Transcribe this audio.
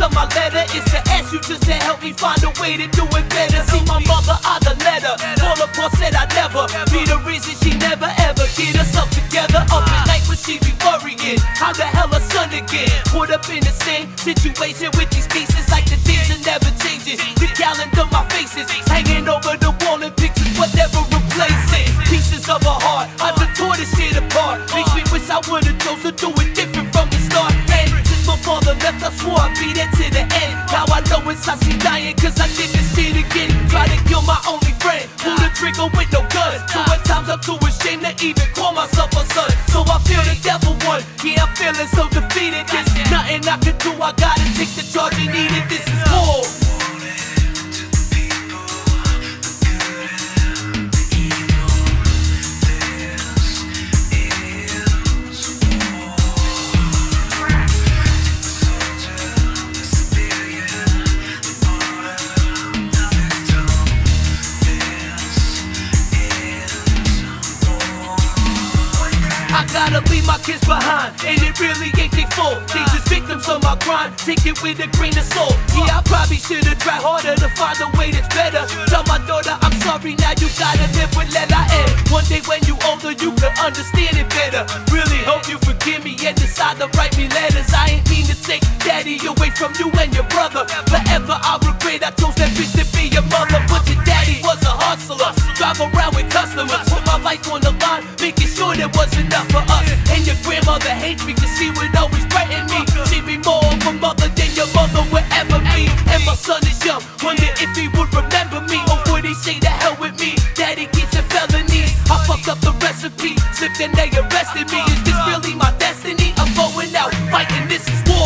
of my letter is to ask you just to help me find a way to do it better. See my mother, I the letter. Paula Paul said I'd never be the reason she never ever get herself together. Up at night when she be how the hell her son again? Put up in the same situation with these pieces, like the things are never changing. The calendar, my faces hanging over the wall and pictures, whatever replacing. Pieces of a heart, I done tore this shit apart. Makes me wish I would've chose to do it different from the start. And since my father left, I swore I'd be there to the end. Now I know inside she dying, cause I did this shit again. Try to kill my only one, yeah, I'm feeling so defeated. There's nothing I can do, I gotta take the charge and eat it. This is gotta leave my kids behind, and it really ain't their fault. They just victims of my grind, take it with a grain of salt. Yeah, I probably should've tried harder to find a way that's better. Tell my daughter I'm sorry, now you gotta live with letter N. One day when you older, you can understand it better. Really hope you forgive me and decide to write me letters. I ain't mean to take daddy away from you and your brother. Forever I regret I chose that bitch to be your mother, but your daddy was a hustler. Drive around with customers, put my life on the line, making sure there was enough for us. And your grandmother hates me cause she would always threaten me. She'd be more of a mother than your mother would ever be. And my son is young, wonder if he would remember me oh, or would he say the hell with me? Daddy keeps a felony. I fucked up the recipe, slipped and they arrested me. Is this really my destiny? I'm going out fighting, this is war.